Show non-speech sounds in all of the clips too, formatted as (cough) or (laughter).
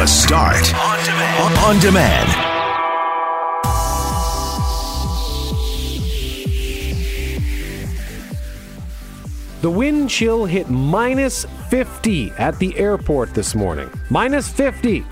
The Start on demand. On demand. The wind chill hit minus 50 at the airport this morning. Minus 50.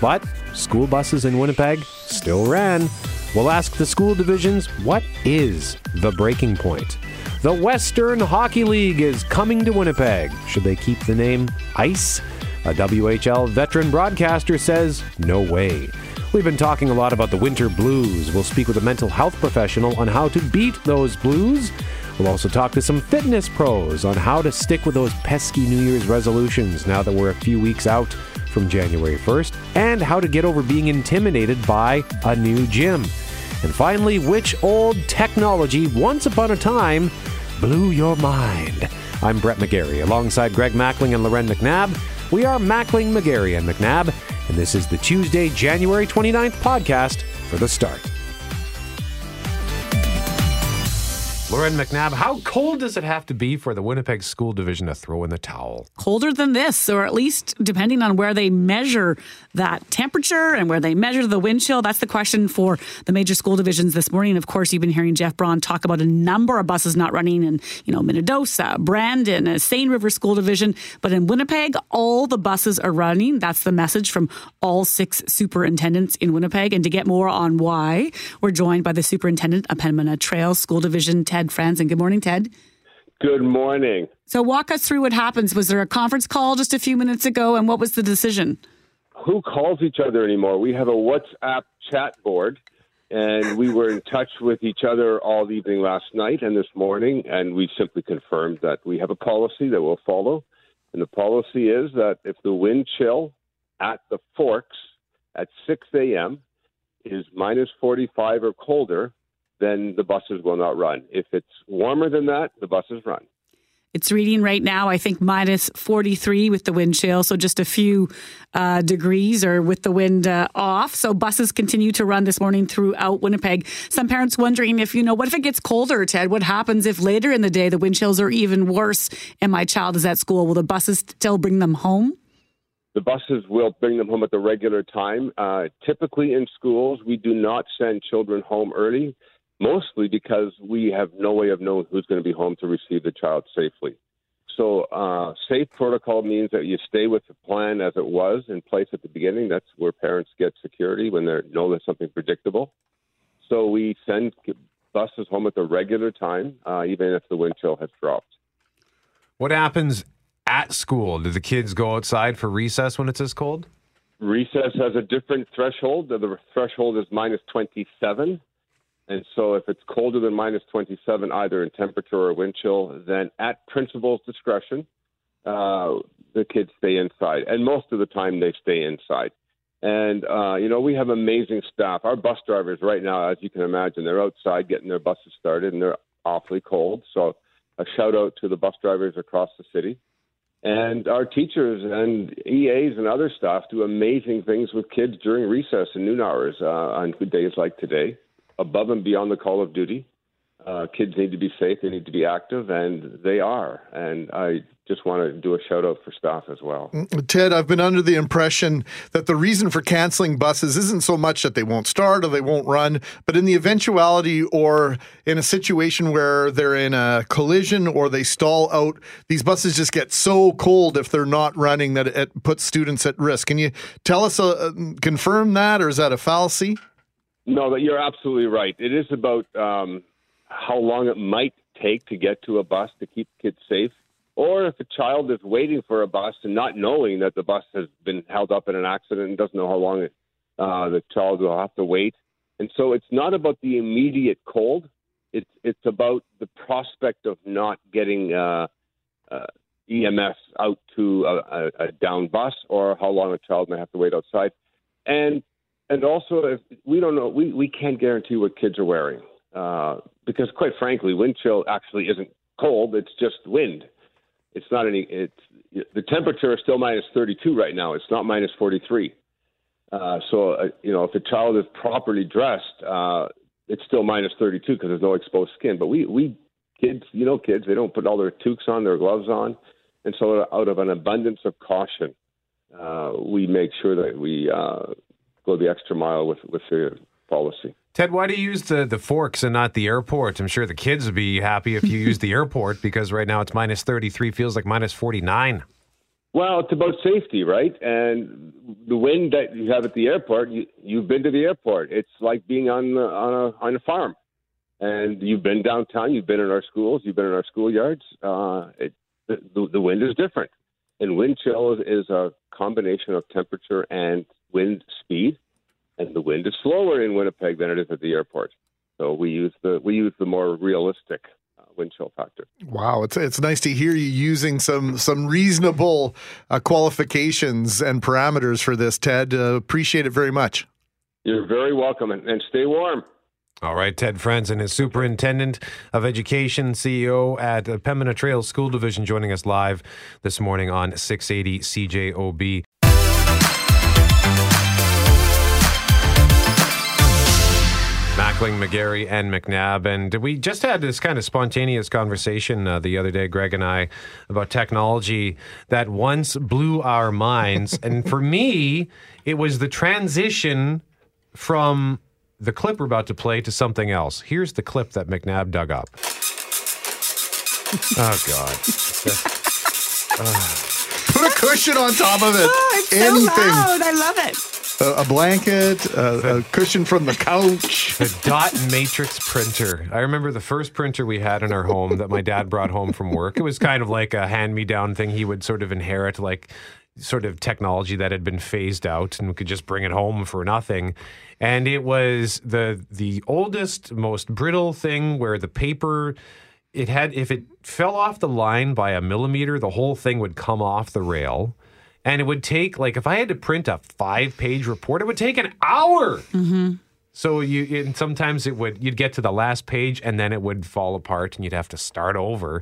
But school buses in Winnipeg still ran. We'll ask the school divisions what is the breaking point? The Western Hockey League is coming to Winnipeg. Should they keep the name ICE? A WHL veteran broadcaster says no way. We've been talking a lot about the winter blues. We'll speak with a mental health professional on how to beat those blues. We'll also talk to some fitness pros on how to stick with those pesky New Year's resolutions now that we're a few weeks out from January 1st, and how to get over being intimidated by a new gym. And finally, which old technology once upon a time blew your mind? I'm Brett McGarry alongside Greg Mackling and Loren McNabb. We are Mackling, McGarry, and McNabb, and this is the Tuesday, January 29th podcast for the start. Loren McNabb, how cold does it have to be for the Winnipeg School Division to throw in the towel? Colder than this, or at least depending on where they measure that temperature and where they measure the wind chill. That's the question for the major school divisions this morning. Of course, you've been hearing Jeff Braun talk about a number of buses not running in, you know, Minnedosa, Brandon, uh, Seine River School Division. But in Winnipeg, all the buses are running. That's the message from all six superintendents in Winnipeg. And to get more on why, we're joined by the superintendent of Pembina Trail School Division, Ted Ted And good morning, Ted. Good morning. So, walk us through what happens. Was there a conference call just a few minutes ago, and what was the decision? Who calls each other anymore? We have a WhatsApp chat board, and we were in touch with each other all evening last night and this morning, and we simply confirmed that we have a policy that we'll follow. And the policy is that if the wind chill at the Forks at 6 a.m. is minus 45 or colder, then the buses will not run. If it's warmer than that, the buses run. It's reading right now, I think, minus 43 with the wind chill, so just a few uh, degrees or with the wind uh, off. So buses continue to run this morning throughout Winnipeg. Some parents wondering if, you know, what if it gets colder, Ted? What happens if later in the day the wind chills are even worse and my child is at school? Will the buses still bring them home? The buses will bring them home at the regular time. Uh, typically in schools, we do not send children home early mostly because we have no way of knowing who's going to be home to receive the child safely. So, uh, safe protocol means that you stay with the plan as it was in place at the beginning. That's where parents get security when they know there's something predictable. So, we send buses home at the regular time, uh, even if the wind chill has dropped. What happens at school? Do the kids go outside for recess when it's this cold? Recess has a different threshold. The threshold is minus 27. And so, if it's colder than minus 27, either in temperature or wind chill, then at principal's discretion, uh, the kids stay inside. And most of the time, they stay inside. And, uh, you know, we have amazing staff. Our bus drivers, right now, as you can imagine, they're outside getting their buses started and they're awfully cold. So, a shout out to the bus drivers across the city. And our teachers and EAs and other staff do amazing things with kids during recess and noon hours uh, on good days like today above and beyond the call of duty. Uh, kids need to be safe, they need to be active, and they are. And I just want to do a shout out for staff as well. Mm, Ted, I've been under the impression that the reason for canceling buses isn't so much that they won't start or they won't run, but in the eventuality or in a situation where they're in a collision or they stall out, these buses just get so cold if they're not running that it puts students at risk. Can you tell us, uh, confirm that, or is that a fallacy? No, but you're absolutely right. It is about um, how long it might take to get to a bus to keep kids safe, or if a child is waiting for a bus and not knowing that the bus has been held up in an accident and doesn't know how long it, uh, the child will have to wait. And so it's not about the immediate cold. It's it's about the prospect of not getting uh, uh, EMS out to a, a, a down bus, or how long a child may have to wait outside. And and also if we don't know we, we can't guarantee what kids are wearing uh, because quite frankly wind chill actually isn't cold it's just wind. It's not any it's the temperature is still minus 32 right now it's not minus 43 uh, so uh, you know if a child is properly dressed uh, it's still minus 32 because there's no exposed skin. But we we kids you know kids they don't put all their toques on their gloves on. And so out of an abundance of caution uh, we make sure that we uh, go the extra mile with with the policy. Ted, why do you use the, the forks and not the airport? I'm sure the kids would be happy if you use the (laughs) airport because right now it's minus 33, feels like minus 49. Well, it's about safety, right? And the wind that you have at the airport, you, you've been to the airport. It's like being on the, on a on a farm, and you've been downtown. You've been in our schools. You've been in our schoolyards. Uh, it, the, the wind is different, and wind chill is, is a combination of temperature and wind speed, and the wind is slower in Winnipeg than it is at the airport. So we use the we use the more realistic uh, wind chill factor. Wow, it's it's nice to hear you using some some reasonable uh, qualifications and parameters for this, Ted. Uh, appreciate it very much. You're very welcome, and, and stay warm. All right, Ted Fransen and his Superintendent of Education, CEO at uh, Pembina Trails School Division, joining us live this morning on 680 CJOB. Mackling, McGarry, and McNabb. And we just had this kind of spontaneous conversation uh, the other day, Greg and I, about technology that once blew our minds. (laughs) and for me, it was the transition from the clip we're about to play to something else. Here's the clip that McNabb dug up. (laughs) Oh, God. Put a cushion on top of it. Oh, it's Anything. so loud. I love it. A, a blanket, a, a cushion from the couch. The dot matrix printer. I remember the first printer we had in our home that my dad brought home from work. It was kind of like a hand me down thing he would sort of inherit, like sort of technology that had been phased out and we could just bring it home for nothing. And it was the the oldest, most brittle thing where the paper it had if it fell off the line by a millimeter, the whole thing would come off the rail. And it would take like if I had to print a five page report, it would take an hour. Mm-hmm. So you and sometimes it would you'd get to the last page and then it would fall apart and you'd have to start over.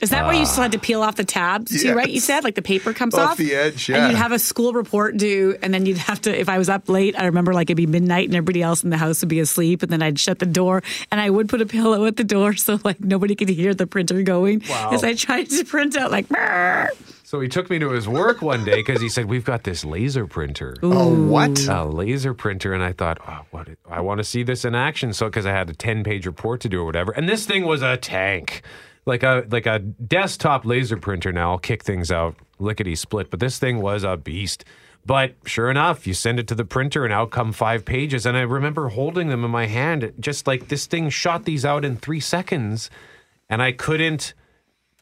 Is that where you uh, still had to peel off the tabs too, right? You said like the paper comes Off off, the edge, And you'd have a school report due, and then you'd have to. If I was up late, I remember like it'd be midnight, and everybody else in the house would be asleep, and then I'd shut the door, and I would put a pillow at the door (laughs) so like nobody could hear the printer going Wow. as I tried to print out like. So he took me to his work one day because he said, "We've got this laser printer, Oh, what? a laser printer," and I thought, "Oh, what? I want to see this in action." So because I had a ten page report to do or whatever, and this thing was a tank, like a like a desktop laser printer. Now I'll kick things out lickety split, but this thing was a beast. But sure enough, you send it to the printer and out come five pages. And I remember holding them in my hand, just like this thing shot these out in three seconds, and I couldn't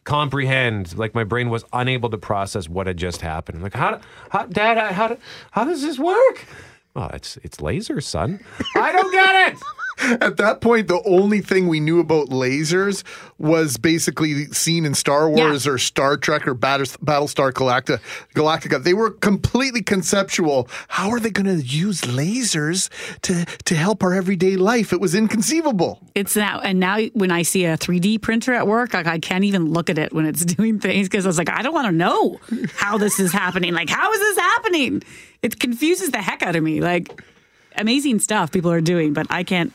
comprehend like my brain was unable to process what had just happened. Like how, how dad how, how, how does this work well it's it's laser son (laughs) i don't get it At that point, the only thing we knew about lasers was basically seen in Star Wars Yeah. or Star Trek or Battles- Battlestar Galactica. Galactica. They were completely conceptual. How are they going to use lasers to to help our everyday life? It was inconceivable. It's now, and now when I see a 3D printer at work, like I can't even look at it when it's (laughs) doing things because I was like, I don't want to know how this is happening. Like, how is this happening? It confuses the heck out of me. Like, amazing stuff people are doing, but I can't.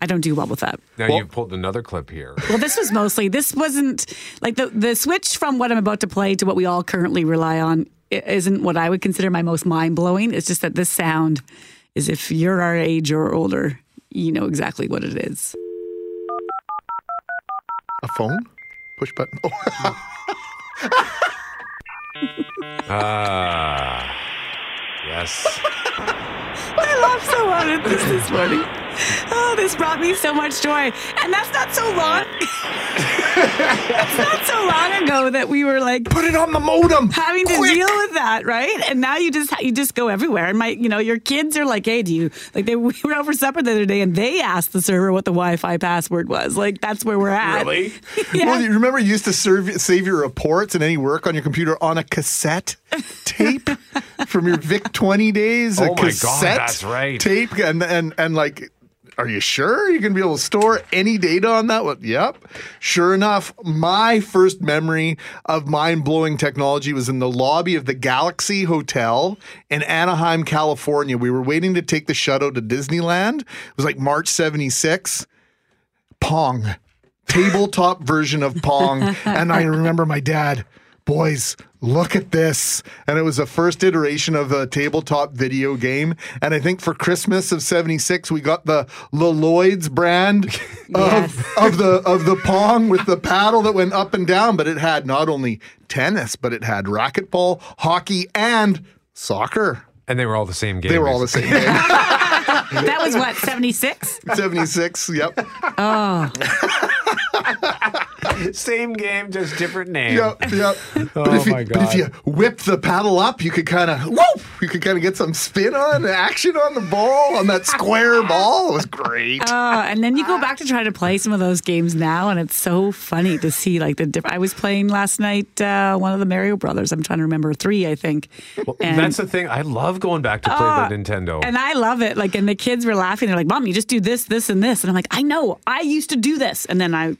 I don't do well with that. now you've pulled another clip here Well, this was mostly this wasn't like the the switch from what I'm about to play to what we all currently rely on isn't what I would consider my most mind blowing. It's just that this sound is if you're our age or older, you know exactly what it is. A phone? Push button. Oh. (laughs) ah yes (laughs) I laughed so hard at this this morning. Oh, this brought me so much joy. And that's not so long. That's not so long ago that we were like Put it on the modem. having to deal with that, right? And now you just you just go everywhere. And my, you know, your kids are like, "Hey, do you like?" They (laughs) we were out for supper the other day, and they asked the server what the Wi-Fi password was. Like that's where we're at. Really? (laughs) yeah. Well, you remember you used to serve, save your reports and any work on your computer on a cassette tape (laughs) from your Vic 20 days? Oh a my God, that's right. Tape and and and like. Are you sure you're going to be able to store any data on that? Well, yep. Sure enough, my first memory of mind blowing technology was in the lobby of the Galaxy Hotel in Anaheim, California. We were waiting to take the shuttle to Disneyland. It was like March 76. Pong, tabletop version of Pong. (laughs) And I remember my dad boys, look at this. And it was the first iteration of a tabletop video game. And I think for Christmas of 76, we got the Lloyd's brand (laughs) Yes. of, of the of the Pong with the paddle that went up and down, but it had not only tennis, but it had racquetball, hockey, and soccer. And they were all the same game. They were all the same game. (laughs) That was what, 76? 76, yep. Oh. same game, just different name. Yep, yep. Oh but, Oh if you, my but if you whip the paddle up, you could kind of whoop, you could kind of get some spin on action on the ball on that square (laughs) ball. It was great. Uh, and then you go back to try to play some of those games now, and it's so funny to see like the different. I was playing last night uh, one of the Mario Brothers. I'm trying to remember three, I think. Well, And- that's the thing. I love going back to play Ah, the Nintendo. And I love it. Like, and the kids were laughing. They're like, "Mom, you just do this, this, and this." And I'm like, "I know. I used to do this." And then I,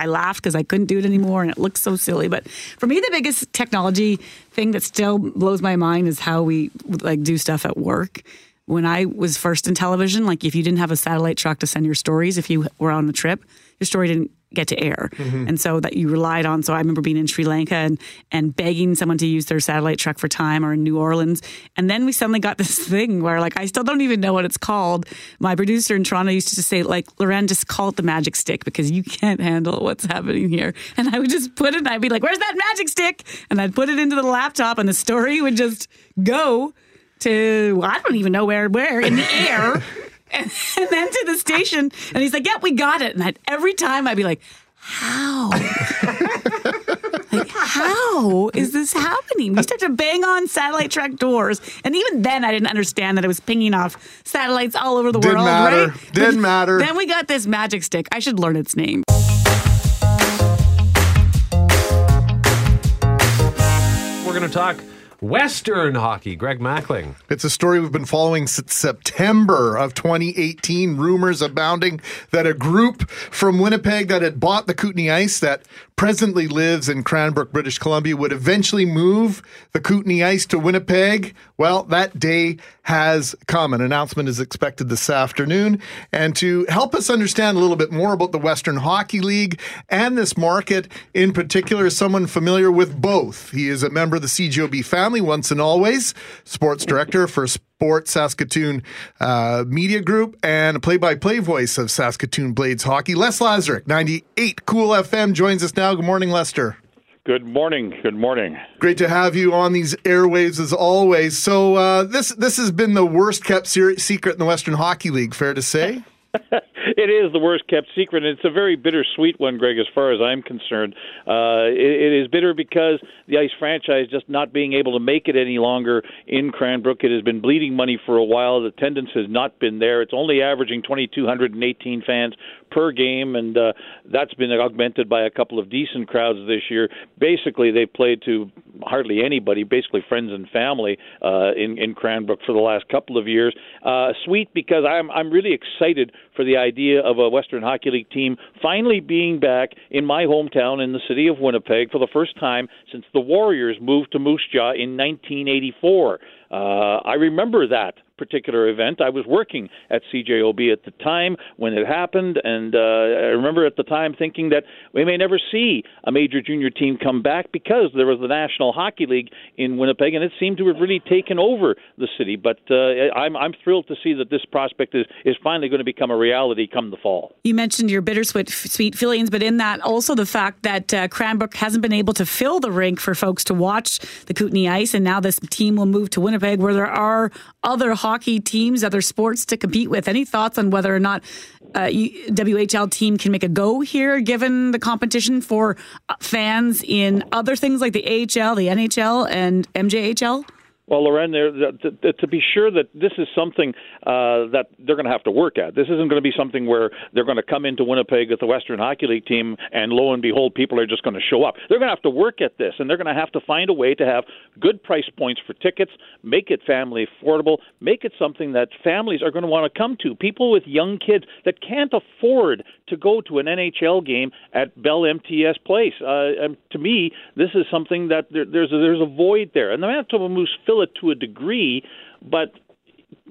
I laughed because I couldn't do it anymore, and it looks so silly. But for me, the biggest technology thing that still blows my mind is how we like do stuff at work. When I was first in television, like if you didn't have a satellite truck to send your stories, if you were on a trip, your story didn't get to air. Mm-hmm. And so that you relied on. So I remember being in Sri Lanka and, and begging someone to use their satellite truck for time or in New Orleans. And then we suddenly got (laughs) this thing where like I still don't even know what it's called. My producer in Toronto used to just say, like, Loren, just call it the magic stick because you can't handle what's happening here. And I would just put it and I'd be like, Where's that magic stick? And I'd put it into the laptop and the story would just go to well, I don't even know where where in the air. (laughs) And, and then to the station, and he's like, "Yep, we got it." And I'd, every time I'd be like, "How? (laughs) like, how is this happening?" We start to bang on satellite track doors, and even then, I didn't understand that it was pinging off satellites all over the Didn't world. matter. Right? Didn't But matter. Then we got this magic stick. I should learn its name. We're going to talk Western hockey. Greg Mackling. It's a story we've been following since September of 2018. Rumors abounding that a group from Winnipeg that had bought the Kootenay Ice that presently lives in Cranbrook, British Columbia, would eventually move the Kootenay Ice to Winnipeg. Well, that day has come. An announcement is expected this afternoon. And to help us understand a little bit more about the Western Hockey League and this market in particular someone familiar with both. He is a member of the CJOB family once and always, sports director for Sports Saskatoon uh, Media Group, and a play-by-play voice of Saskatoon Blades hockey. Les Lazaruk, 98 Cool FM, joins us now. Good morning, Lester. Good morning. Good morning. Great to have you on these airwaves as always. So uh, this this has been the worst kept ser- secret in the Western Hockey League. Fair to say. (laughs) It is the worst kept secret. and It's a very bittersweet one, Greg, as far as I'm concerned. Uh, it, it is bitter because the Ice franchise just not being able to make it any longer in Cranbrook. It has been bleeding money for a while. The attendance has not been there. It's only averaging 2,218 fans per game, and uh, that's been augmented by a couple of decent crowds this year. Basically, they've played to hardly anybody, basically friends and family uh, in in Cranbrook for the last couple of years. Uh, sweet because I'm I'm really excited for the idea of a Western Hockey League team finally being back in my hometown in the city of Winnipeg for the first time since the Warriors moved to Moose Jaw in 1984. Uh, I remember that particular event. I was working at CJOB at the time when it happened, and uh, I remember at the time thinking that we may never see a major junior team come back because there was the National Hockey League in Winnipeg, and it seemed to have really taken over the city. But uh, I'm I'm thrilled to see that this prospect is is finally going to become a reality come the fall. You mentioned your bittersweet sweet feelings, but in that also the fact that uh, Cranbrook hasn't been able to fill the rink for folks to watch the Kootenay Ice, and now this team will move to Winnipeg, where there are other hockey teams, other sports to compete with. Any thoughts on whether or not uh, WHL team can make a go here, given the competition for uh, fans in other things like the AHL, the NHL, and MJHL? Well, Loren, to, to, be sure that this is something uh, that they're going to have to work at. This isn't going to be something where they're going to come into Winnipeg with the Western Hockey League team, and lo and behold, people are just going to show up. They're going to have to work at this, and they're going to have to find a way to have good price points for tickets, make it family affordable, make it something that families are going to want to come to. People with young kids that can't afford to go to an NHL game at Bell MTS Place. Uh, to me, this is something that there, there's a, there's a void there, and the Manitoba Moose fill it to a degree, but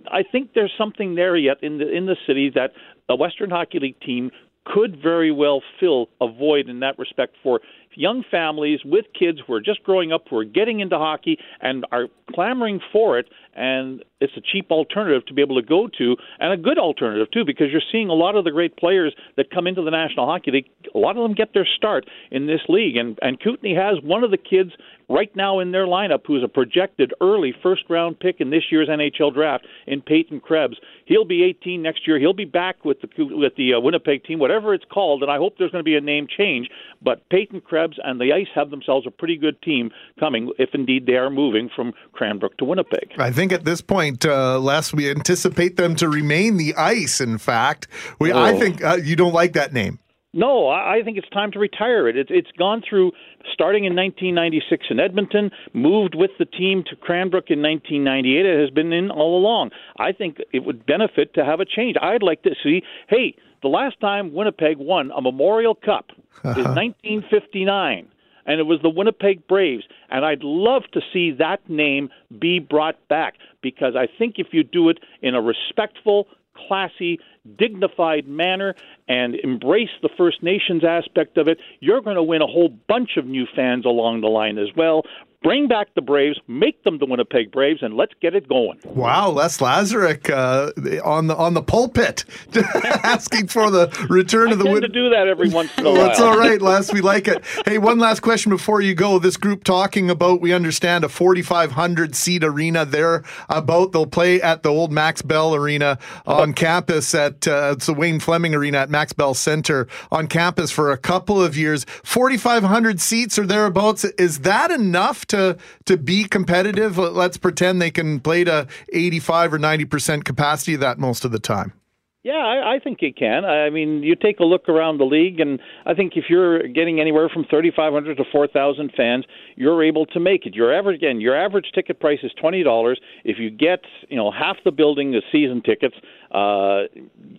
I think there's something there yet in the in the city that a Western Hockey League team could very well fill a void in that respect for young families with kids who are just growing up, who are getting into hockey and are clamoring for it. And it's a cheap alternative to be able to go to, and a good alternative too, because you're seeing a lot of the great players that come into the National Hockey League. A lot of them get their start in this league, and and Kootenay has one of the kids right now in their lineup who's a projected early first round pick in this year's NHL draft in Peyton Krebs. He'll be 18 next year. He'll be back with the with the uh, Winnipeg team, whatever it's called, and I hope there's going to be a name change. But Peyton Krebs and the Ice have themselves a pretty good team coming, if indeed they are moving from Cranbrook to Winnipeg. I think at this point, uh, Les, we anticipate them to remain the Ice. In fact, we I Oh. think uh, you don't like that name. No, I I think it's time to retire it. It's it's gone through starting in 1996 in Edmonton, moved with the team to Cranbrook in 1998. It has been in all along. I think it would benefit to have a change. I'd like to see. Hey, the last time Winnipeg won a Memorial Cup (laughs) is 1959. And it was the Winnipeg Braves. And I'd love to see that name be brought back because I think if you do it in a respectful, classy, dignified manner and embrace the First Nations aspect of it, you're going to win a whole bunch of new fans along the line as well. Bring back the Braves, make them the Winnipeg Braves, and let's get it going. Wow, Les Lazaruk uh, on the on the pulpit, (laughs) asking for the return of the tend Win- to do that every once in a while. that's all right, Les. We like it. Hey, one last question before you go. This group talking about, we understand, a 4,500 seat arena there about. They'll play at the old Max Bell Arena on campus at, uh, it's the Wayne Fleming Arena at Max Bell Center on campus for a couple of years. 4,500 seats or thereabouts. Is that enough to, to be competitive? Let's pretend they can play to 85 or 90% capacity of that most of the time. Yeah, I, I think it can. I mean, you take a look around the league, and I think if you're getting anywhere from 3,500 to 4,000 fans, you're able to make it. Your average, again, your average ticket price is twenty dollars. If you get, you know, half the building as season tickets, uh,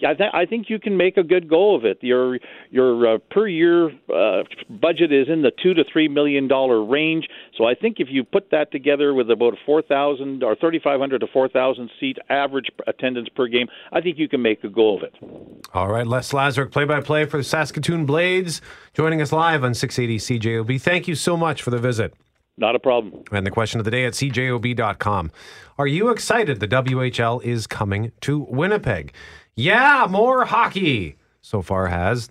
I, th- I think you can make a good go of it. Your your uh, per year uh, budget is in the two to three million dollar range. So I think if you put that together with about a 4,000 or 3,500 to 4,000 seat average attendance per game, I think you can make a go of it. All right, Les Lazaruk, play by play for the Saskatoon Blades, joining us live on 680 CJOB. Thank you so much for the visit. Not a problem. And the question of the day at cjob.com. Are you excited the WHL is coming to Winnipeg? Yeah, more hockey. So far has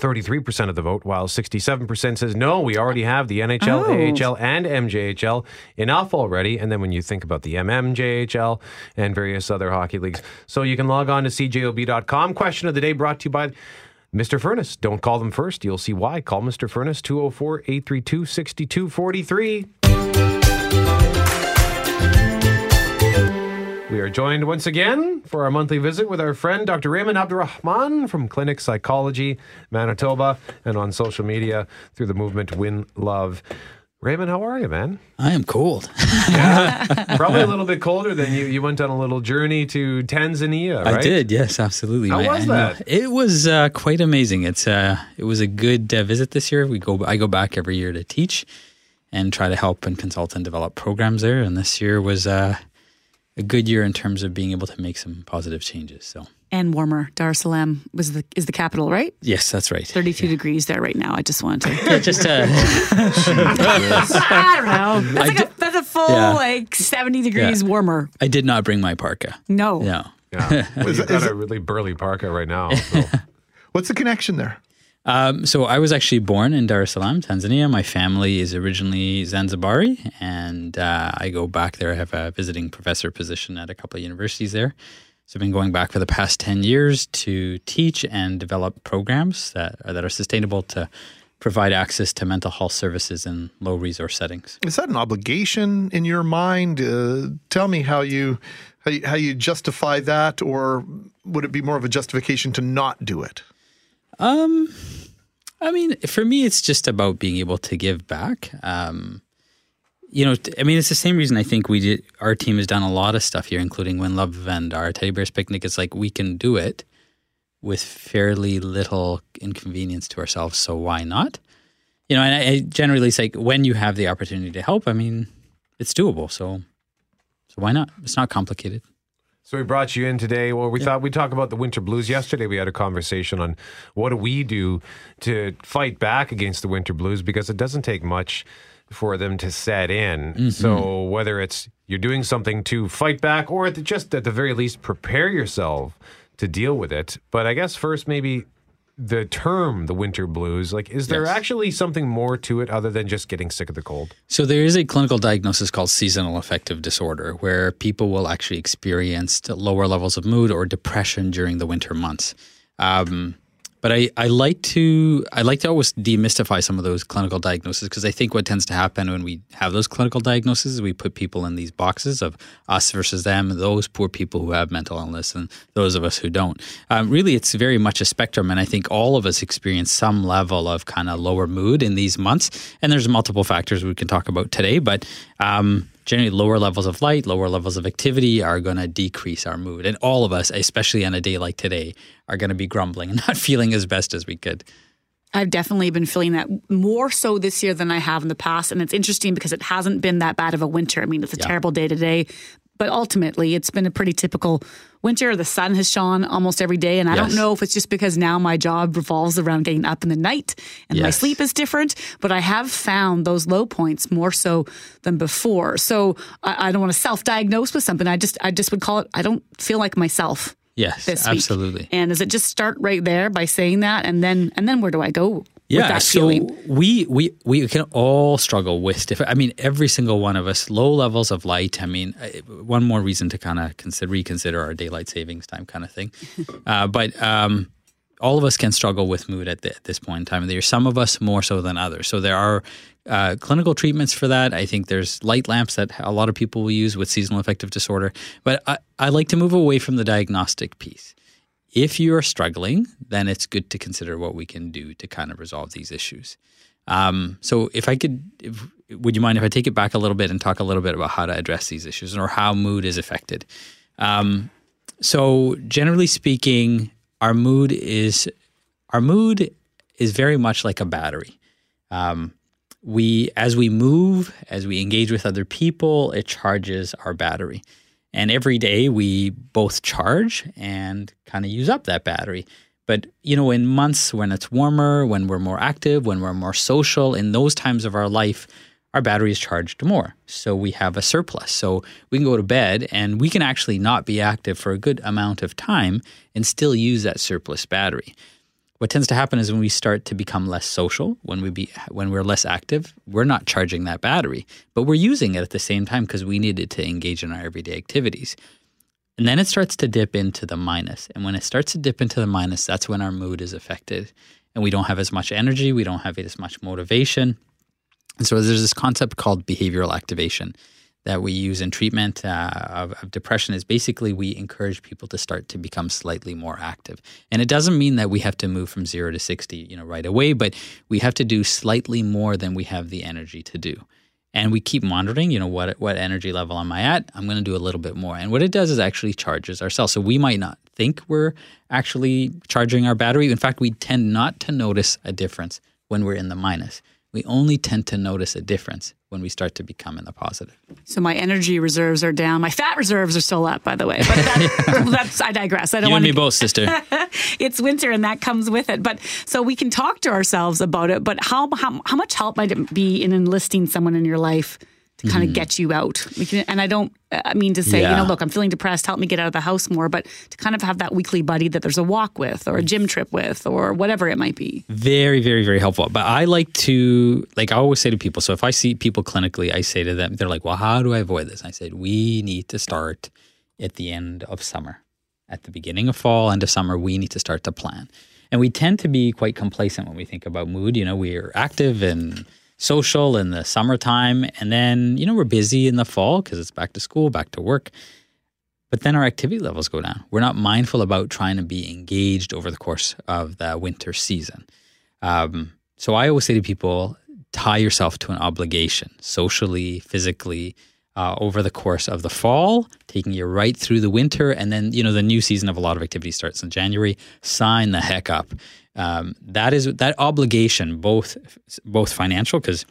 33% of the vote, while 67% says no, we already have the NHL, Oh. AHL, and MJHL enough already. And then when you think about the MMJHL and various other hockey leagues. So you can log on to cjob.com. Question of the day brought to you by Mr. Furnace. Don't call them first. You'll see why. Call Mr. Furnace 204 832 6243. Joined once again for our monthly visit with our friend Dr. Rehman Abdulrehman from Clinic Psychology, Manitoba, and on social media through the movement Win Love. Rehman, how are you, man? I am cold. (laughs) (laughs) Probably a little bit colder than you. You went on a little journey to Tanzania, right? I did, yes, absolutely. How was that? It was uh, quite amazing. It's uh, it was a good uh, visit this year. We go, I go back every year to teach and try to help and consult and develop programs there. And this year was uh, a good year in terms of being able to make some positive changes. So And warmer. Dar es Salaam was the is the capital, right? yes, that's right. 32 degrees there right now. I just wanted to. (laughs) Yeah, just uh, (laughs) I don't know. That's, like a, that's a full Yeah. like 70 degrees Yeah. warmer. I did not bring my parka. No. No. Yeah. well, (laughs) you've got a really burly parka right now. so- What's the connection there? Um, so I was actually born in Dar es Salaam, Tanzania. My family is originally Zanzibari, and uh, I go back there. I have a visiting professor position at a couple of universities there. So I've been going back for the past ten years to teach and develop programs that that are sustainable to provide access to mental health services in low resource settings. Is that an obligation in your mind? Uh, tell me how you, how you how you justify that, or would it be more of a justification to not do it? Um, I mean, for me, it's just about being able to give back. Um, you know, I mean, it's the same reason I think we did. Our team has done a lot of stuff here, including Win Love and our Teddy Bears picnic. It's like we can do it with fairly little inconvenience to ourselves. So why not? You know, and I, I generally say when you have the opportunity to help, I mean, it's doable. So, so why not? It's not complicated. So we brought you in today. Well, we thought we'd talk about the winter blues. Yesterday, we had a conversation on what do we do to fight back against the winter blues because it doesn't take much for them to set in. Mm-hmm. So whether it's you're doing something to fight back or at the, just at the very least prepare yourself to deal with it. But I guess first maybe the term the winter blues like is there Yes. actually something more to it other than just getting sick of the cold So there is a clinical diagnosis called seasonal affective disorder where people will actually experience lower levels of mood or depression during the winter months. Um, but I, I like to I like to always demystify some of those clinical diagnoses because I think what tends to happen when we have those clinical diagnoses is we put people in these boxes of us versus them, those poor people who have mental illness and those of us who don't. Um, really, it's very much a spectrum, and I think all of us experience some level of kind of lower mood in these months. And there's multiple factors we can talk about today, but um, generally lower levels of light, lower levels of activity are going to decrease our mood. And all of us, especially on a day like today, are going to be grumbling and (laughs) not feeling as best as we could. I've definitely been feeling that more so this year than I have in the past. And it's interesting because it hasn't been that bad of a winter. I mean, it's a Yeah. terrible day today, but ultimately it's been a pretty typical winter. The sun has shone almost every day. And I don't know if it's just because now my job revolves around getting up in the night and my sleep is different, but I have found those low points more so than before. So I, I don't want to self diagnose with something. I just, I just would call it, I don't feel like myself Yes, absolutely. And does it just start right there by saying that? And then, and then where do I go Yeah, so feeling? we we we can all struggle with different. I mean, every single one of us, low levels of light. I mean, one more reason to kind of consider reconsider our daylight savings time kind of thing. (laughs) uh, but um, all of us can struggle with mood at, the, at this point in time of the year. Some of us more so than others. So there are uh, clinical treatments for that. I think there's light lamps that a lot of people will use with seasonal affective disorder. But I, I like to move away from the diagnostic piece. If you are struggling, then it's good to consider what we can do to kind of resolve these issues. Um, so, if I could, if, would you mind if I take it back a little bit and talk a little bit about how to address these issues or how mood is affected? Um, so, generally speaking, our mood is our mood is very much like a battery. Um, we, as we move, as we engage with other people, it charges our battery. And every day we both charge and kind of use up that battery. But, you know, in months when it's warmer, when we're more active, when we're more social, in those times of our life, our battery is charged more. So we have a surplus. So we can go to bed and we can actually not be active for a good amount of time and still use that surplus battery what tends to happen is when we start to become less social, when we be when we're less active, we're not charging that battery, but we're using it at the same time because we need it to engage in our everyday activities. And then it starts to dip into the minus. And when it starts to dip into the minus, that's when our mood is affected. And we don't have as much energy, we don't have as much motivation. And so there's this concept called behavioral activation that we use in treatment uh, of, of depression is basically we encourage people to start to become slightly more active. And it doesn't mean that we have to move from zero to 60, you know, right away, but we have to do slightly more than we have the energy to do. And we keep monitoring, you know, what what energy level am I at? I'm going to do a little bit more. And what it does is actually charges our cells. So we might not think we're actually charging our battery. In fact, we tend not to notice a difference when we're in the minus. We only tend to notice a difference when we start to become in the positive. So my energy reserves are down. My fat reserves are still up, by the way. But that, (laughs) that's I digress. I don't You want and me to. both, sister. (laughs) It's winter, and that comes with it. But so we can talk to ourselves about it. But how how, how much help might it be in enlisting someone in your life to kind of get you out? We can, and I don't. I mean to say, you Mm-hmm. Know, look, I'm feeling depressed. Help me get out of the house more. But to kind of have that weekly buddy that there's a walk with, or a gym trip with, or whatever it might be. very, very, very helpful. But I like to, like, I always say to people, so if I see people clinically, I say to them, they're like, well, how do I avoid this? I said, we need to start at the end of summer. At the beginning of fall, end of summer, we need to start to plan. And we tend to be quite complacent when we think about mood. You know, we're active and social in the summertime. And then, you know, we're busy in the fall because it's back to school, back to work. But then our activity levels go down. We're not mindful about trying to be engaged over the course of the winter season. Um, so I always say to people, tie yourself to an obligation, socially, physically, uh, over the course of the fall, taking you right through the winter, and then you know the new season of a lot of activity starts in January. Sign the heck up. Um, that is that obligation, both both financial because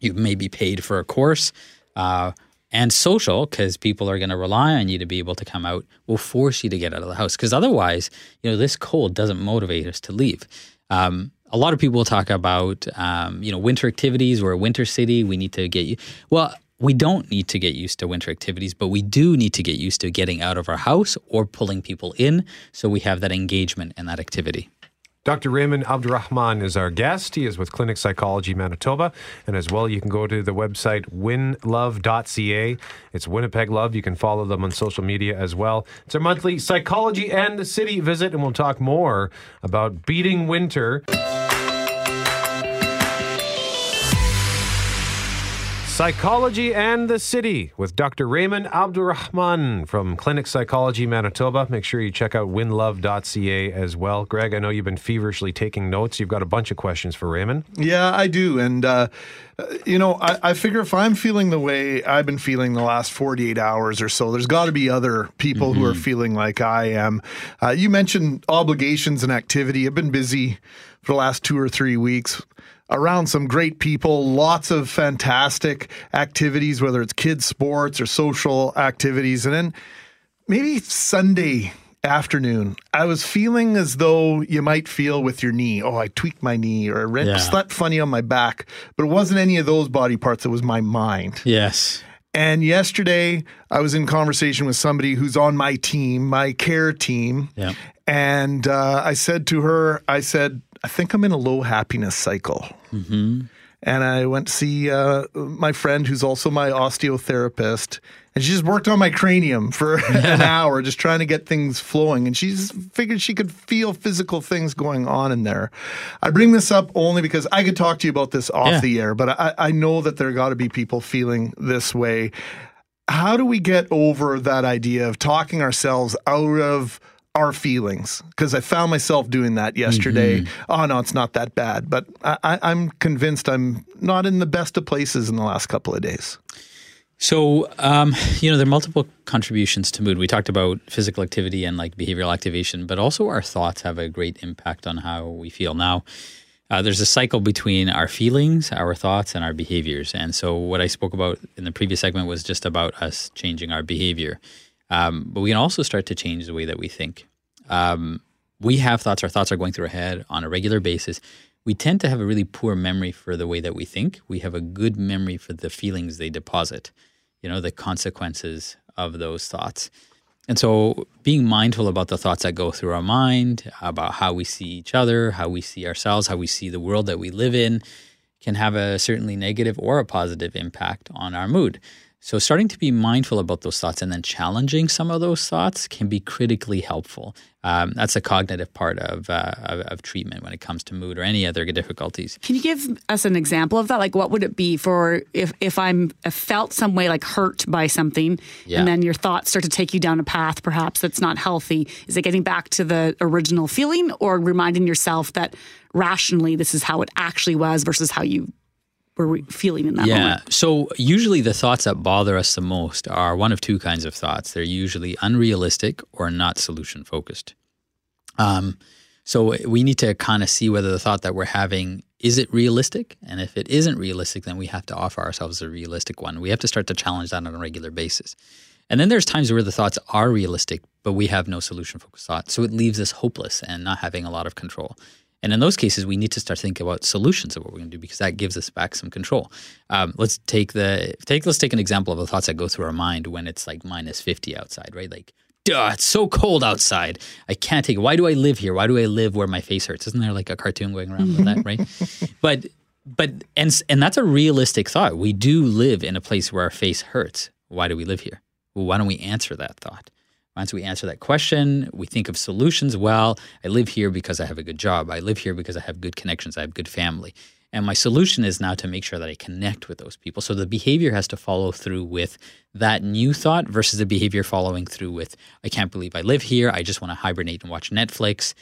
you may be paid for a course, uh, And social, because people are going to rely on you to be able to come out, will force you to get out of the house. Because otherwise, you know, this cold doesn't motivate us to leave. Um, a lot of people talk about, um, you know, winter activities. We're a winter city. We need to get you. Well, we don't need to get used to winter activities, but we do need to get used to getting out of our house or pulling people in so we have that engagement and that activity. Dr. Rehman Abdulrehman is our guest. He is with Clinic Psychology Manitoba. And as well, you can go to the website winlove.ca. It's Winnipeg Love. You can follow them on social media as well. It's our monthly psychology and the city visit, and we'll talk more about beating winter. Psychology and the City with Dr. Rehman Abdulrehman from Clinic Psychology Manitoba. Make sure you check out winlove.ca as well. Greg, I know you've been feverishly taking notes. You've got a bunch of questions for Rehman. Yeah, I do. And, uh, you know, I, I, figure if I'm feeling the way I've been feeling the last 48 hours or so, there's got to be other people mm-hmm. who are mm-hmm. feeling like I am. Uh, you mentioned obligations and activity. I've been busy for the last two or three weeks around some great people, lots of fantastic activities, whether it's kids' sports or social activities. And then maybe Sunday afternoon, I was feeling as though you might feel with your knee. Oh, I tweaked my knee or I yeah. slept funny on my back. But it wasn't any of those body parts, it was my mind. Yes. And yesterday, I was in conversation with somebody who's on my team, my care team. Yeah. And uh, I said to her, I said, I think I'm in a low happiness cycle. Mm-hmm. And I went to see uh, my friend who's also my osteotherapist. And she just worked on my cranium for (laughs) an (laughs) hour, just trying to get things flowing. And she just figured she could feel physical things going on in there. I bring this up only because I could talk to you about this off yeah. the air, but I, I know that there got to be people feeling this way. How do we get over that idea of talking ourselves out of our feelings because I found myself doing that yesterday. Mm-hmm. Oh no, it's not that bad, but I, am convinced I'm not in the best of places in the last couple of days. So, um, you know, there are multiple contributions to mood. We talked about physical activity and like behavioral activation, but also our thoughts have a great impact on how we feel. Now, uh, there's a cycle between our feelings, our thoughts, and our behaviors. And so, what I spoke about in the previous segment was just about us changing our behavior. Um, but we can also start to change the way that we think. Um, we have thoughts, our thoughts are going through our head on a regular basis. We tend to have a really poor memory for the way that we think. We have a good memory for the feelings they deposit, you know, the consequences of those thoughts. And so being mindful about the thoughts that go through our mind, about how we see each other, how we see ourselves, how we see the world that we live in, can have a certainly negative or a positive impact on our mood. So, starting to be mindful about those thoughts and then challenging some of those thoughts can be critically helpful. Um, that's a cognitive part of, uh, of, of treatment when it comes to mood or any other difficulties. Can you give us an example of that? Like, what would it be for if if I'm felt some way like hurt by something, yeah. and then your thoughts start to take you down a path perhaps that's not healthy? Is it getting back to the original feeling, or reminding yourself that rationally this is how it actually was versus how you we're feeling in that yeah. moment. So usually the thoughts that bother us the most are one of two kinds of thoughts. They're usually unrealistic or not solution focused. Um, so we need to kind of see whether the thought that we're having is it realistic, and if it isn't realistic, then we have to offer ourselves a realistic one. We have to start to challenge that on a regular basis. And then there's times where the thoughts are realistic, but we have no solution focused thought. So it leaves us hopeless and not having a lot of control. And in those cases, we need to start thinking about solutions of what we're going to do because that gives us back some control. Um, let's take the take let's take an example of the thoughts that go through our mind when it's like minus fifty outside, right? Like, duh, it's so cold outside. I can't take it. Why do I live here? Why do I live where my face hurts? Isn't there like a cartoon going around with that, right? (laughs) But but and and that's a realistic thought. We do live in a place where our face hurts. Why do we live here? Well, why don't we answer that thought? Once we answer that question, we think of solutions. Well, I live here because I have a good job. I live here because I have good connections. I have good family. And my solution is now to make sure that I connect with those people. So the behavior has to follow through with that new thought versus the behavior following through with, I can't believe I live here. I just want to hibernate and watch Netflix.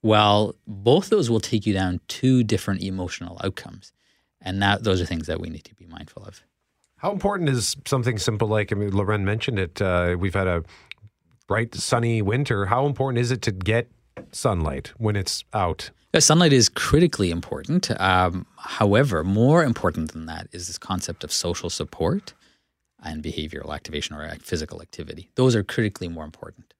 Well, both those will take you down two different emotional outcomes. And that those are things that we need to be mindful of. How important is something simple like, I mean, Loren mentioned it. Uh, we've had a bright, sunny winter, how important is it to get sunlight when it's out? Yeah, sunlight is critically important. Um, however, more important than that is this concept of social support. and behavioral activation or physical activity. Those are critically more important.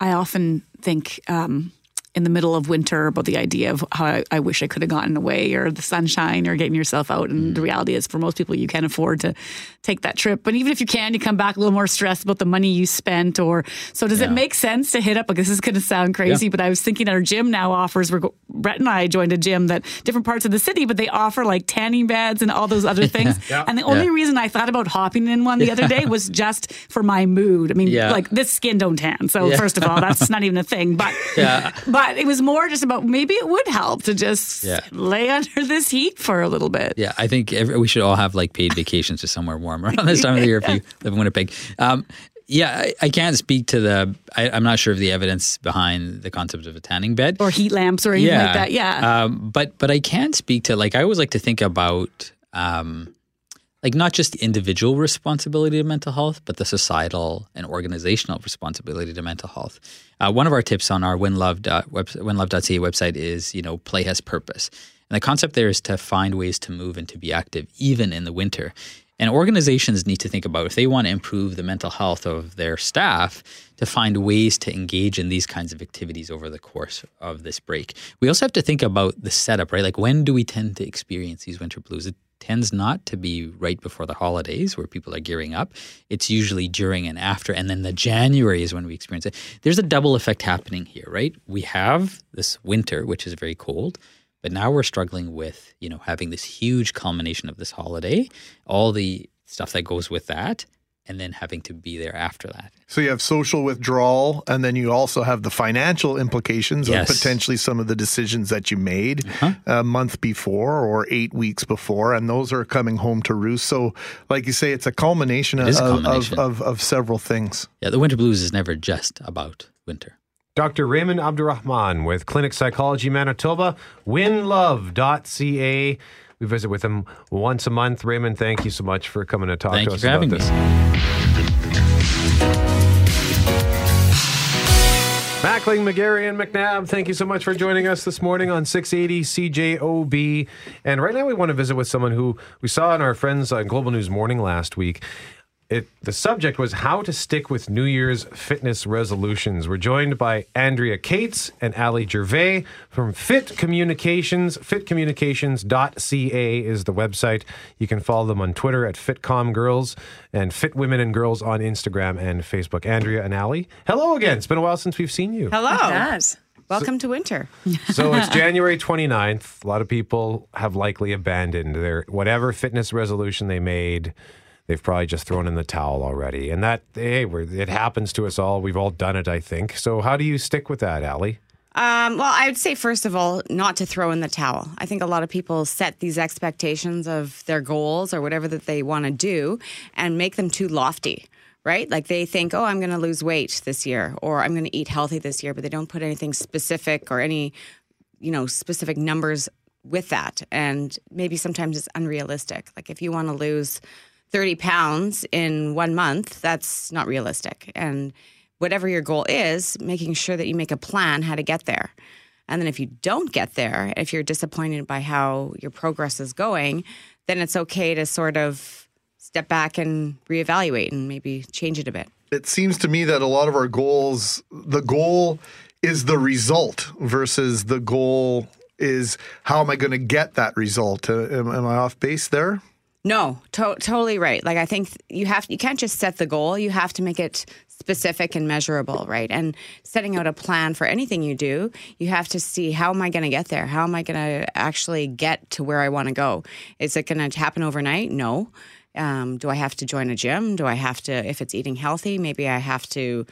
I often think um, in the middle of winter about the idea of how I, I wish I could have gotten away or the sunshine or getting yourself out. And the mm. reality is, for most people, you can't afford to take that trip. But even if you can, you come back a little more stressed about the money you spent. Or so, does it make sense to hit up? Like this is going to sound crazy, Yeah. but I was thinking our gym now offers. We're, Brett and I joined a gym that different parts of the city, but they offer like tanning beds and all those other (laughs) things. And the only Yeah. reason I thought about hopping in one the other day was just for my mood. I mean, Yeah. like this skin don't tan. So Yeah. first of all, that's (laughs) not even a thing. But Yeah. but it was more just about maybe it would help to just Yeah. lay under this heat for a little bit. Yeah, I think every, we should all have like paid vacations to somewhere warm around (laughs) this time of the year if you (laughs) live in Winnipeg. Um, yeah, I, I can't speak to the. I, I'm not sure of the evidence behind the concept of a tanning bed Or heat lamps or anything like that. Yeah. Um, but but I can speak to like I always like to think about um, like not just individual responsibility to mental health, but the societal and organizational responsibility to mental health. Uh, one of our tips on our winlove dot web, website is you know play has purpose, and the concept there is to find ways to move and to be active even in the winter. And organizations need to think about if they want to improve the mental health of their staff to find ways to engage in these kinds of activities over the course of this break. We also have to think about the setup, right? Like when do we tend to experience these winter blues? It tends not to be right before the holidays where people are gearing up. It's usually during and after. And then the January is when we experience it. There's a double effect happening here, right? We have this winter, which is very cold. But now we're struggling with, you know, having this huge culmination of this holiday, all the stuff that goes with that, and then having to be there after that. So you have social withdrawal, and then you also have the financial implications Yes. of potentially some of the decisions that you made a month before or eight weeks before, and those are coming home to roost. So, like you say, it's a culmination, It of, a of- culmination. Of, of, several things. Yeah, the winter blues is never just about winter. Dr. Rehman Abdulrehman with Clinic Psychology Manitoba, winlove.ca. We visit with him once a month. Rehman, thank you so much for coming to talk Thank to us for about this. Mackling, McGarry, and McNabb, thank you so much for joining us this morning on 680 CJOB. And right now we want to visit with someone who we saw in our friends on Global News Morning last week. It, the subject was how to stick with New Year's fitness resolutions. We're joined by Andrea Cates and Ali Gervais from Fit Communications. Fitcommunications.ca is the website. You can follow them on Twitter at FitComGirls and Fit Women and Girls on Instagram and Facebook. Andrea and Ali, hello again. It's been a while since we've seen you. Hello. It does. Welcome to winter. (laughs) So it's January 29th. A lot of people have likely abandoned their whatever fitness resolution they made. They've probably just thrown in the towel already. And that, hey, it happens to us all. We've all done it, I think. So how do you stick with that, Ali? Um, well, I would say, first of all, not to throw in the towel. I think a lot of people set these expectations of their goals or whatever that they want to do and make them too lofty, right? Like they think, oh, I'm going to lose weight this year or I'm going to eat healthy this year, but they don't put anything specific or any, you know, specific numbers with that. And maybe sometimes it's unrealistic. Like if you want to lose 30 pounds in one month, that's not realistic. And whatever your goal is, making sure that you make a plan how to get there. And then if you don't get there, if you're disappointed by how your progress is going, then it's okay to sort of step back and reevaluate and maybe change it a bit. It seems to me that a lot of our goals, the goal is the result versus the goal is how am I going to get that result? Uh, am, am I off base there? No, to- totally right. Like I think you have you can't just set the goal. You have to make it specific and measurable, right? And setting out a plan for anything you do, you have to see how am I going to get there? How am I going to actually get to where I want to go? Is it going to happen overnight? No. Um, do I have to join a gym? Do I have to, if it's eating healthy, maybe I have to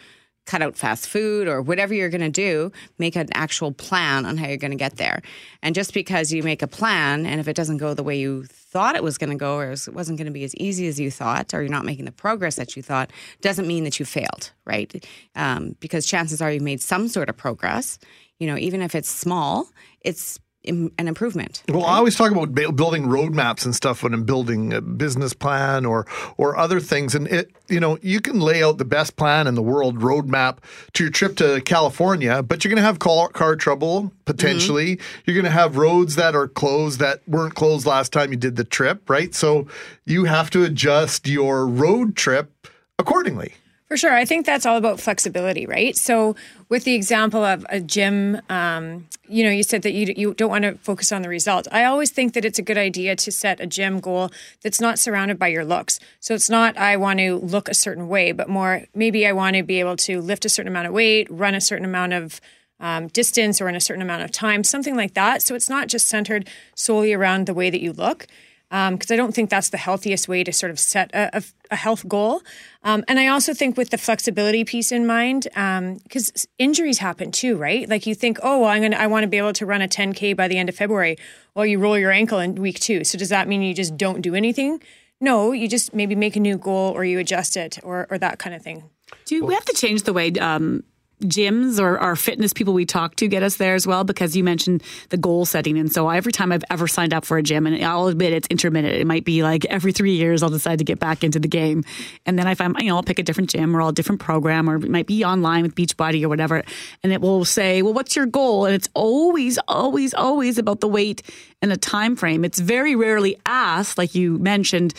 cut out fast food or whatever you're going to do, make an actual plan on how you're going to get there. And just because you make a plan and if it doesn't go the way you thought it was going to go or it wasn't going to be as easy as you thought or you're not making the progress that you thought, doesn't mean that you failed, right? Um, because chances are you made some sort of progress. You know, even if it's small, it's an improvement. Well, I always talk about building roadmaps and stuff when I'm building a business plan or or other things. And it, you know, you can lay out the best plan in the world roadmap to your trip to California, but you're going to have car, car trouble potentially. Mm-hmm. You're going to have roads that are closed that weren't closed last time you did the trip, right? So you have to adjust your road trip accordingly. For sure. I think that's all about flexibility, right? So, with the example of a gym, um, you know, you said that you, you don't want to focus on the result. I always think that it's a good idea to set a gym goal that's not surrounded by your looks. So, it's not, I want to look a certain way, but more, maybe I want to be able to lift a certain amount of weight, run a certain amount of um, distance or in a certain amount of time, something like that. So, it's not just centered solely around the way that you look because um, I don't think that's the healthiest way to sort of set a, a, a health goal. Um, and I also think with the flexibility piece in mind, because um, injuries happen too, right? Like you think, oh, well, I'm gonna, I want to be able to run a 10k by the end of February. Well, you roll your ankle in week two. So does that mean you just don't do anything? No, you just maybe make a new goal or you adjust it or, or that kind of thing. Do we have to change the way um, gyms or our fitness people we talk to get us there as well because you mentioned the goal setting. And so every time i've ever signed up for a gym and i'll admit it's intermittent it might be like every three years i'll decide to get back into the game. And then if i'm you know i'll pick a different gym or a different program or it might be online with beachbody or whatever and it will say well what's your goal? And it's always always always about the weight and the time frame. It's very rarely asked like you mentioned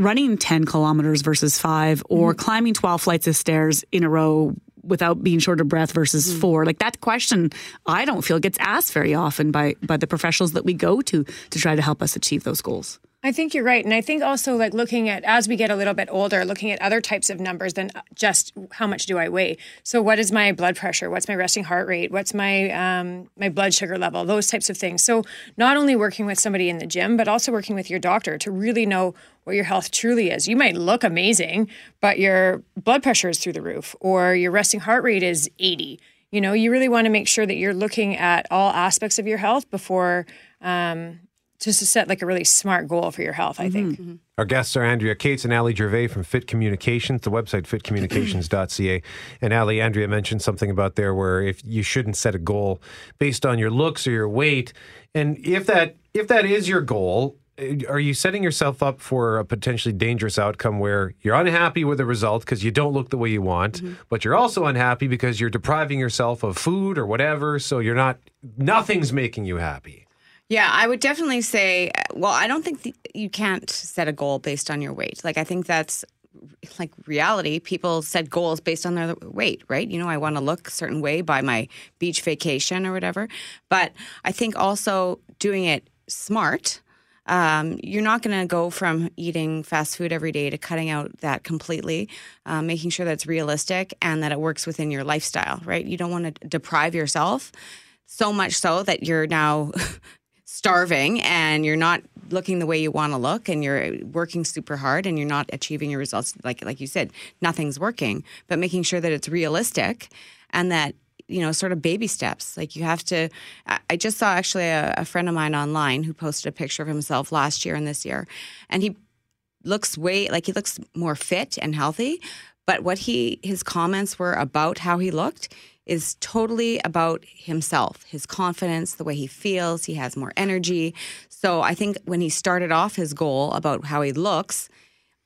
running 10 kilometers versus five or mm-hmm. climbing 12 flights of stairs in a row without being short of breath versus mm. four? Like that question, I don't feel gets asked very often by by the professionals that we go to to try to help us achieve those goals. I think you're right. And I think also like looking at as we get a little bit older, looking at other types of numbers than just how much do I weigh. So what is my blood pressure? What's my resting heart rate? What's my um, my blood sugar level? Those types of things. So not only working with somebody in the gym, but also working with your doctor to really know what your health truly is. You might look amazing, but your blood pressure is through the roof or your resting heart rate is 80. You know, you really want to make sure that you're looking at all aspects of your health before um, just to set like a really smart goal for your health, I mm-hmm. think. Mm-hmm. Our guests are Andrea Cates and Ali Gervais from Fit Communications, the website fitcommunications.ca. (clears throat) And Ali, Andrea mentioned something about there where if you shouldn't set a goal based on your looks or your weight. And if that if that is your goal, eh, are you setting yourself up for a potentially dangerous outcome where you're unhappy with the result because you don't look the way you want, mm-hmm. but you're also unhappy because you're depriving yourself of food or whatever, so you're not nothing's making you happy. Yeah, I would definitely say, well, I don't think you can't set a goal based on your weight. Like, I think that's like reality. People set goals based on their weight, right? You know, I want to look a certain way by my beach vacation or whatever. But I think also doing it smart. Um, you're not going to go from eating fast food every day to cutting out that completely, um, making sure that it's realistic and that it works within your lifestyle, right? You don't want to deprive yourself so much so that you're now (laughs) starving and you're not looking the way you want to look and you're working super hard and you're not achieving your results like like you said nothing's working but making sure that it's realistic and that you know sort of baby steps. Like you have to i just saw actually a, a friend of mine online who posted a picture of himself last year and this year and he looks way like he looks more fit and healthy but what he his comments were about how he looked is totally about himself, his confidence, the way he feels. He has more energy. So I think when he started off his goal about how he looks,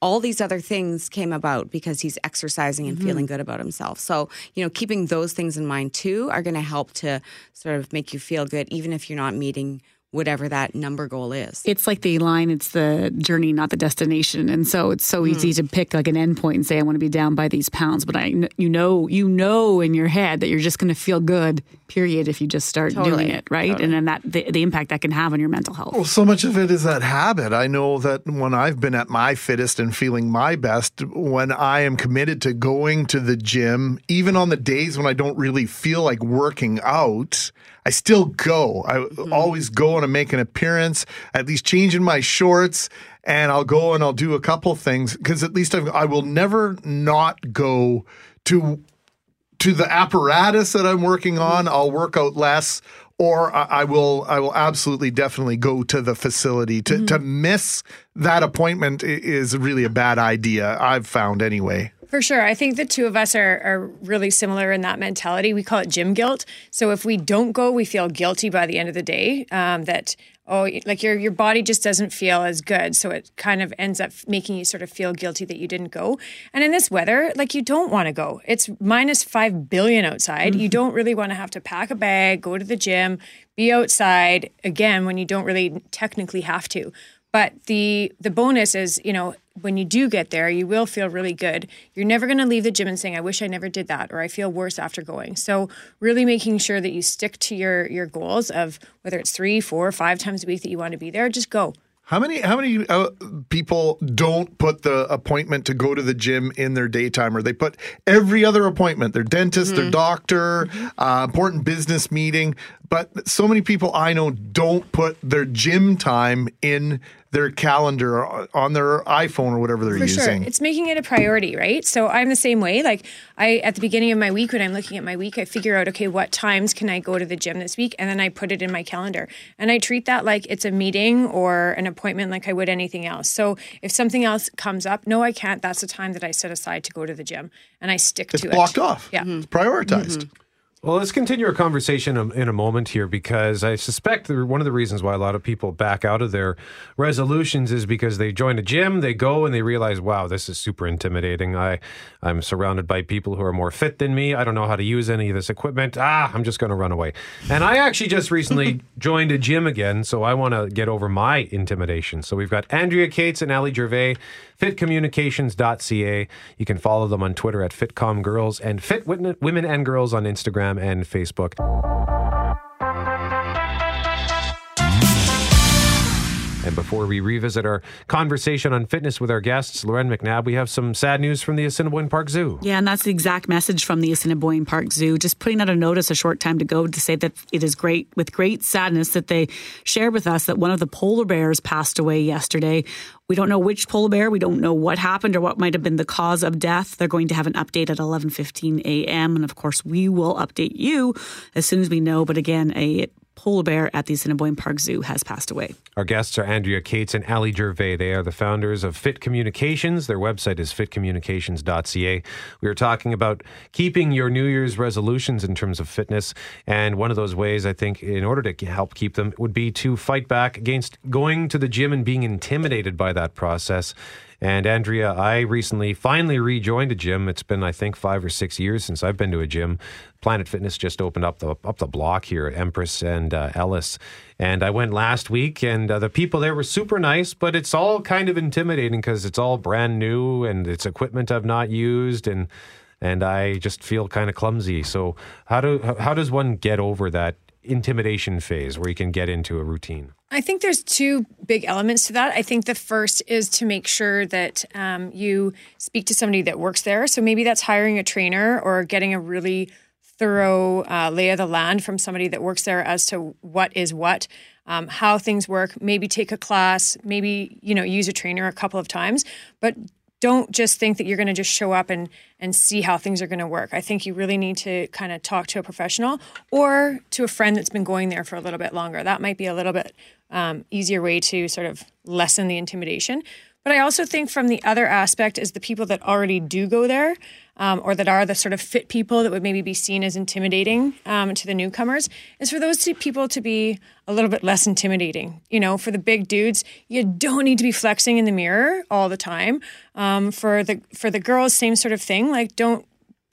all these other things came about because he's exercising and mm-hmm. feeling good about himself. So, you know, keeping those things in mind too are going to help to sort of make you feel good, even if you're not meeting whatever that number goal is. It's like the line, it's the journey, not the destination. And so it's so easy mm. to pick like an endpoint and say, I want to be down by these pounds. But I, you know, you know in your head that you're just going to feel good, period, if you just start totally. doing it, right? Totally. And then that the, the impact that can have on your mental health. Well, so much of it is that habit. I know that when I've been at my fittest and feeling my best, when I am committed to going to the gym, even on the days when I don't really feel like working out, I still go. I mm-hmm. always go and I make an appearance, at least changing my shorts, and I'll go and I'll do a couple things because at least I've, I will never not go to to the apparatus that I'm working on. I'll work out less, or I, I will I will absolutely definitely go to the facility. To mm-hmm. to miss that appointment is really a bad idea. I've found anyway. For sure. I think the two of us are, are really similar in that mentality. We call it gym guilt. So if we don't go, we feel guilty by the end of the day um, that, oh, like your, your body just doesn't feel as good. So it kind of ends up making you sort of feel guilty that you didn't go. And in this weather, like you don't want to go. It's minus 5 billion outside. Mm-hmm. You don't really want to have to pack a bag, go to the gym, be outside again when you don't really technically have to. But the the bonus is, you know, when you do get there, you will feel really good. You're never going to leave the gym and saying, "I wish I never did that," or "I feel worse after going." So, really making sure that you stick to your your goals of whether it's three, four, five times a week that you want to be there. Just go. How many how many uh, people don't put the appointment to go to the gym in their daytime, or they put every other appointment, their dentist, mm-hmm. their doctor, uh, important business meeting. But so many people I know don't put their gym time in their calendar on their iPhone or whatever they're For using. Sure. It's making it a priority, right? So I'm the same way. Like I at the beginning of my week when I'm looking at my week, I figure out okay, what times can I go to the gym this week and then I put it in my calendar. And I treat that like it's a meeting or an appointment like I would anything else. So if something else comes up, no I can't, that's the time that I set aside to go to the gym and I stick it's to it. It's blocked off. Yeah. Mm-hmm. It's prioritized. Mm-hmm. Well, let's continue our conversation in a moment here because I suspect one of the reasons why a lot of people back out of their resolutions is because they join a gym, they go and they realize, wow, this is super intimidating. I, I'm surrounded by people who are more fit than me. I don't know how to use any of this equipment. Ah, I'm just going to run away. And I actually just recently (laughs) joined a gym again, so I want to get over my intimidation. So we've got Andrea Cates and Ali Gervais fitcommunications.ca. You can follow them on Twitter at FitComGirls and Fit Women and Girls on Instagram and Facebook. And before we revisit our conversation on fitness with our guests, Lauren McNabb, we have some sad news from the Assiniboine Park Zoo. Yeah, and that's the exact message from the Assiniboine Park Zoo. Just putting out a notice a short time to go to say that it is great, with great sadness, that they shared with us that one of the polar bears passed away yesterday. We don't know which polar bear. We don't know what happened or what might have been the cause of death. They're going to have an update at 11:15 a.m. and of course we will update you as soon as we know. But again, a polar bear at the Assiniboine Park Zoo has passed away. Our guests are Andrea Cates and Ali Gervais. They are the founders of Fit Communications. Their website is fitcommunications.ca. We are talking about keeping your New Year's resolutions in terms of fitness. And one of those ways, I think, in order to help keep them, would be to fight back against going to the gym and being intimidated by that process. And Andrea, I recently finally rejoined a gym. It's been, I think, five or six years since I've been to a gym. Planet Fitness just opened up the up the block here at Empress and uh, Ellice, and I went last week. And uh, the people there were super nice, but it's all kind of intimidating because it's all brand new and it's equipment I've not used and and I just feel kind of clumsy. So how do how does one get over that intimidation phase where you can get into a routine? I think there's two big elements to that. I think the first is to make sure that um, you speak to somebody that works there. So maybe that's hiring a trainer or getting a really thorough uh, lay of the land from somebody that works there as to what is what, um, how things work. Maybe take a class, maybe you know use a trainer a couple of times, but don't just think that you're going to just show up and and see how things are going to work. I think you really need to kind of talk to a professional or to a friend that's been going there for a little bit longer. That might be a little bit um, easier way to sort of lessen the intimidation. But I also think from the other aspect is the people that already do go there um, or that are the sort of fit people that would maybe be seen as intimidating um, to the newcomers is for those people to be a little bit less intimidating. You know, for the big dudes, you don't need to be flexing in the mirror all the time. Um, for the for the girls, same sort of thing. Like, don't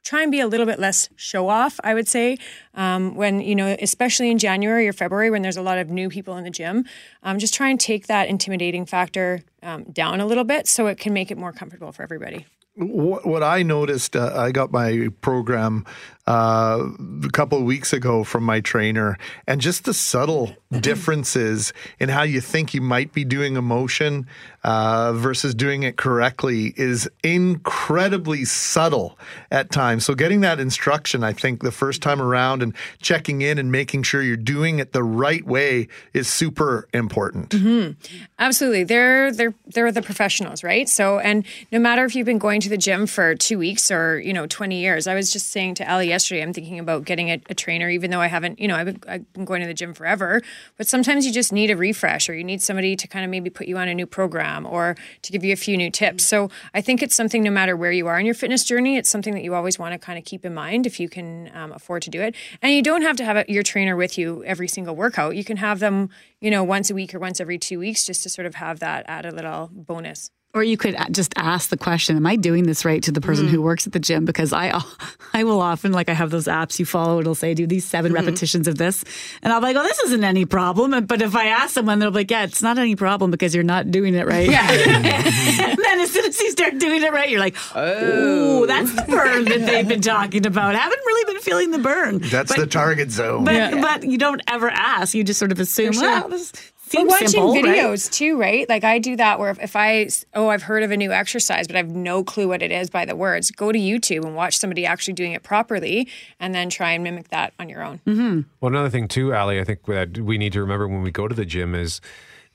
try and be a little bit less show off, I would say. Um, when, you know, especially in January or February when there's a lot of new people in the gym, um, just try and take that intimidating factor um, down a little bit so it can make it more comfortable for everybody. What, what I noticed, uh, I got my program uh, a couple of weeks ago from my trainer, and just the subtle differences in how you think you might be doing a motion uh, versus doing it correctly is incredibly subtle at times. So, getting that instruction, I think, the first time around and checking in and making sure you're doing it the right way is super important. Mm-hmm. Absolutely, they're they're they're the professionals, right? So, and no matter if you've been going to the gym for two weeks or you know twenty years, I was just saying to Ali yesterday. I'm thinking about getting a, a trainer, even though I haven't, you know, I've been, I've been going to the gym forever. But sometimes you just need a refresh, or you need somebody to kind of maybe put you on a new program, or to give you a few new tips. So I think it's something, no matter where you are in your fitness journey, it's something that you always want to kind of keep in mind if you can um, afford to do it. And you don't have to have a, your trainer with you every single workout. You can have them, you know, once a week or once every two weeks, just to sort of have that added little bonus. Or you could just ask the question, am I doing this right to the person Mm-hmm. who works at the gym? Because I (laughs) I will often, like I have those apps you follow, it'll say, do these 7 Mm-hmm. repetitions of this. And I'll be like, oh, this isn't any problem. But if I ask someone, they'll be like, yeah, it's not any problem because you're not doing it right. Yeah. (laughs) (laughs) and then as soon as you start doing it right, you're like, oh, that's the burn that they've been talking about. haven't really been feeling the burn. That's But- the target zone. But, but you don't ever ask. You just sort of assume, sure. well, this But seems watching simple, right? videos too, right? Like I do that where if, if I oh I've heard of a new exercise but I have no clue what it is by the words, go to YouTube and watch somebody actually doing it properly, and then try and mimic that on your own. Mm-hmm. Well, another thing too, Ali, I think that we need to remember when we go to the gym is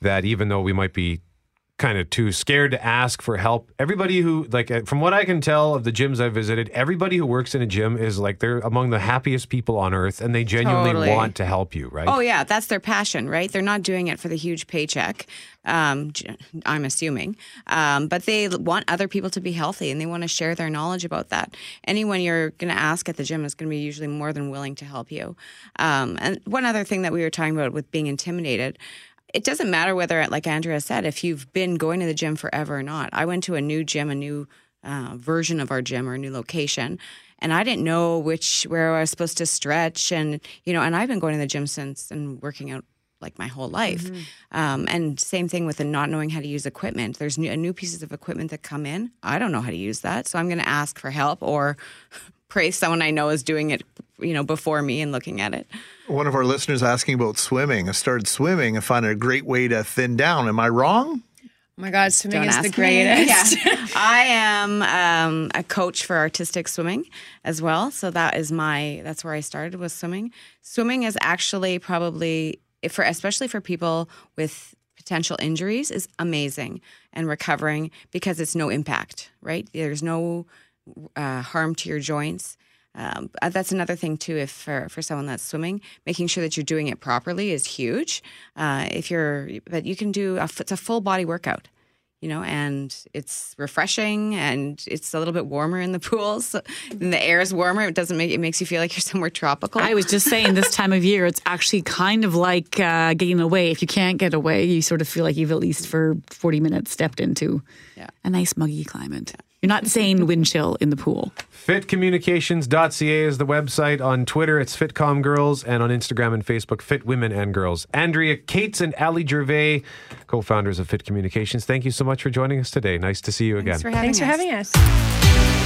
that even though we might be kind of too scared to ask for help, everybody who like uh, from what I can tell of the gyms I've visited, everybody who works in a gym is like they're among the happiest people on earth and they genuinely Totally. want to help you, right? Oh yeah, that's their passion, right? They're not doing it for the huge paycheck. Um, I'm assuming, um, but they want other people to be healthy, and they want to share their knowledge about that. Anyone you're going to ask at the gym is going to be usually more than willing to help you. Um, and one other thing that we were talking about with being intimidated. It doesn't matter whether, like Andrea said, if you've been going to the gym forever or not. I went to a new gym, a new uh, version of our gym or a new location, and I didn't know which where I was supposed to stretch, and you know, and I've been going to the gym since and working out like my whole life. Um, and same thing with the not knowing how to use equipment. There's new, new pieces of equipment that come in. I don't know how to use that, so I'm going to ask for help or pray someone I know is doing it, you know, before me and looking at it. One of our listeners asking about swimming. I started swimming and found it a great way to thin down. Am I wrong? Oh my God, swimming Don't is the (laughs) greatest. Yeah. I am um, a coach for artistic swimming as well. So that is my that's where I started was swimming. Swimming is actually probably for especially for people with potential injuries is amazing and recovering because it's no impact, right? There's no uh, harm to your joints. Um, uh, that's another thing too. If for, for someone that's swimming, making sure that you're doing it properly is huge. Uh, if you're, but you can do a, it's a full body workout, you know, and it's refreshing and it's a little bit warmer in the (laughs) pools. So, and the air is warmer. It doesn't make it makes you feel like you're somewhere tropical. I was just saying this time of year, it's actually kind of like uh, getting away. If you can't get away, you sort of feel like you've at least for 40 minutes stepped into Yeah. a nice muggy climate. You're not saying wind chill in the pool. Fitcommunications.ca is the website. On Twitter, it's Fitcom Girls, and on Instagram and Facebook, Fit Women and Girls. Andrea Cates and Ali Gervais, co founders of Fit Communications, thank you so much for joining us today. Nice to see you again. Thanks for having Thanks for having us.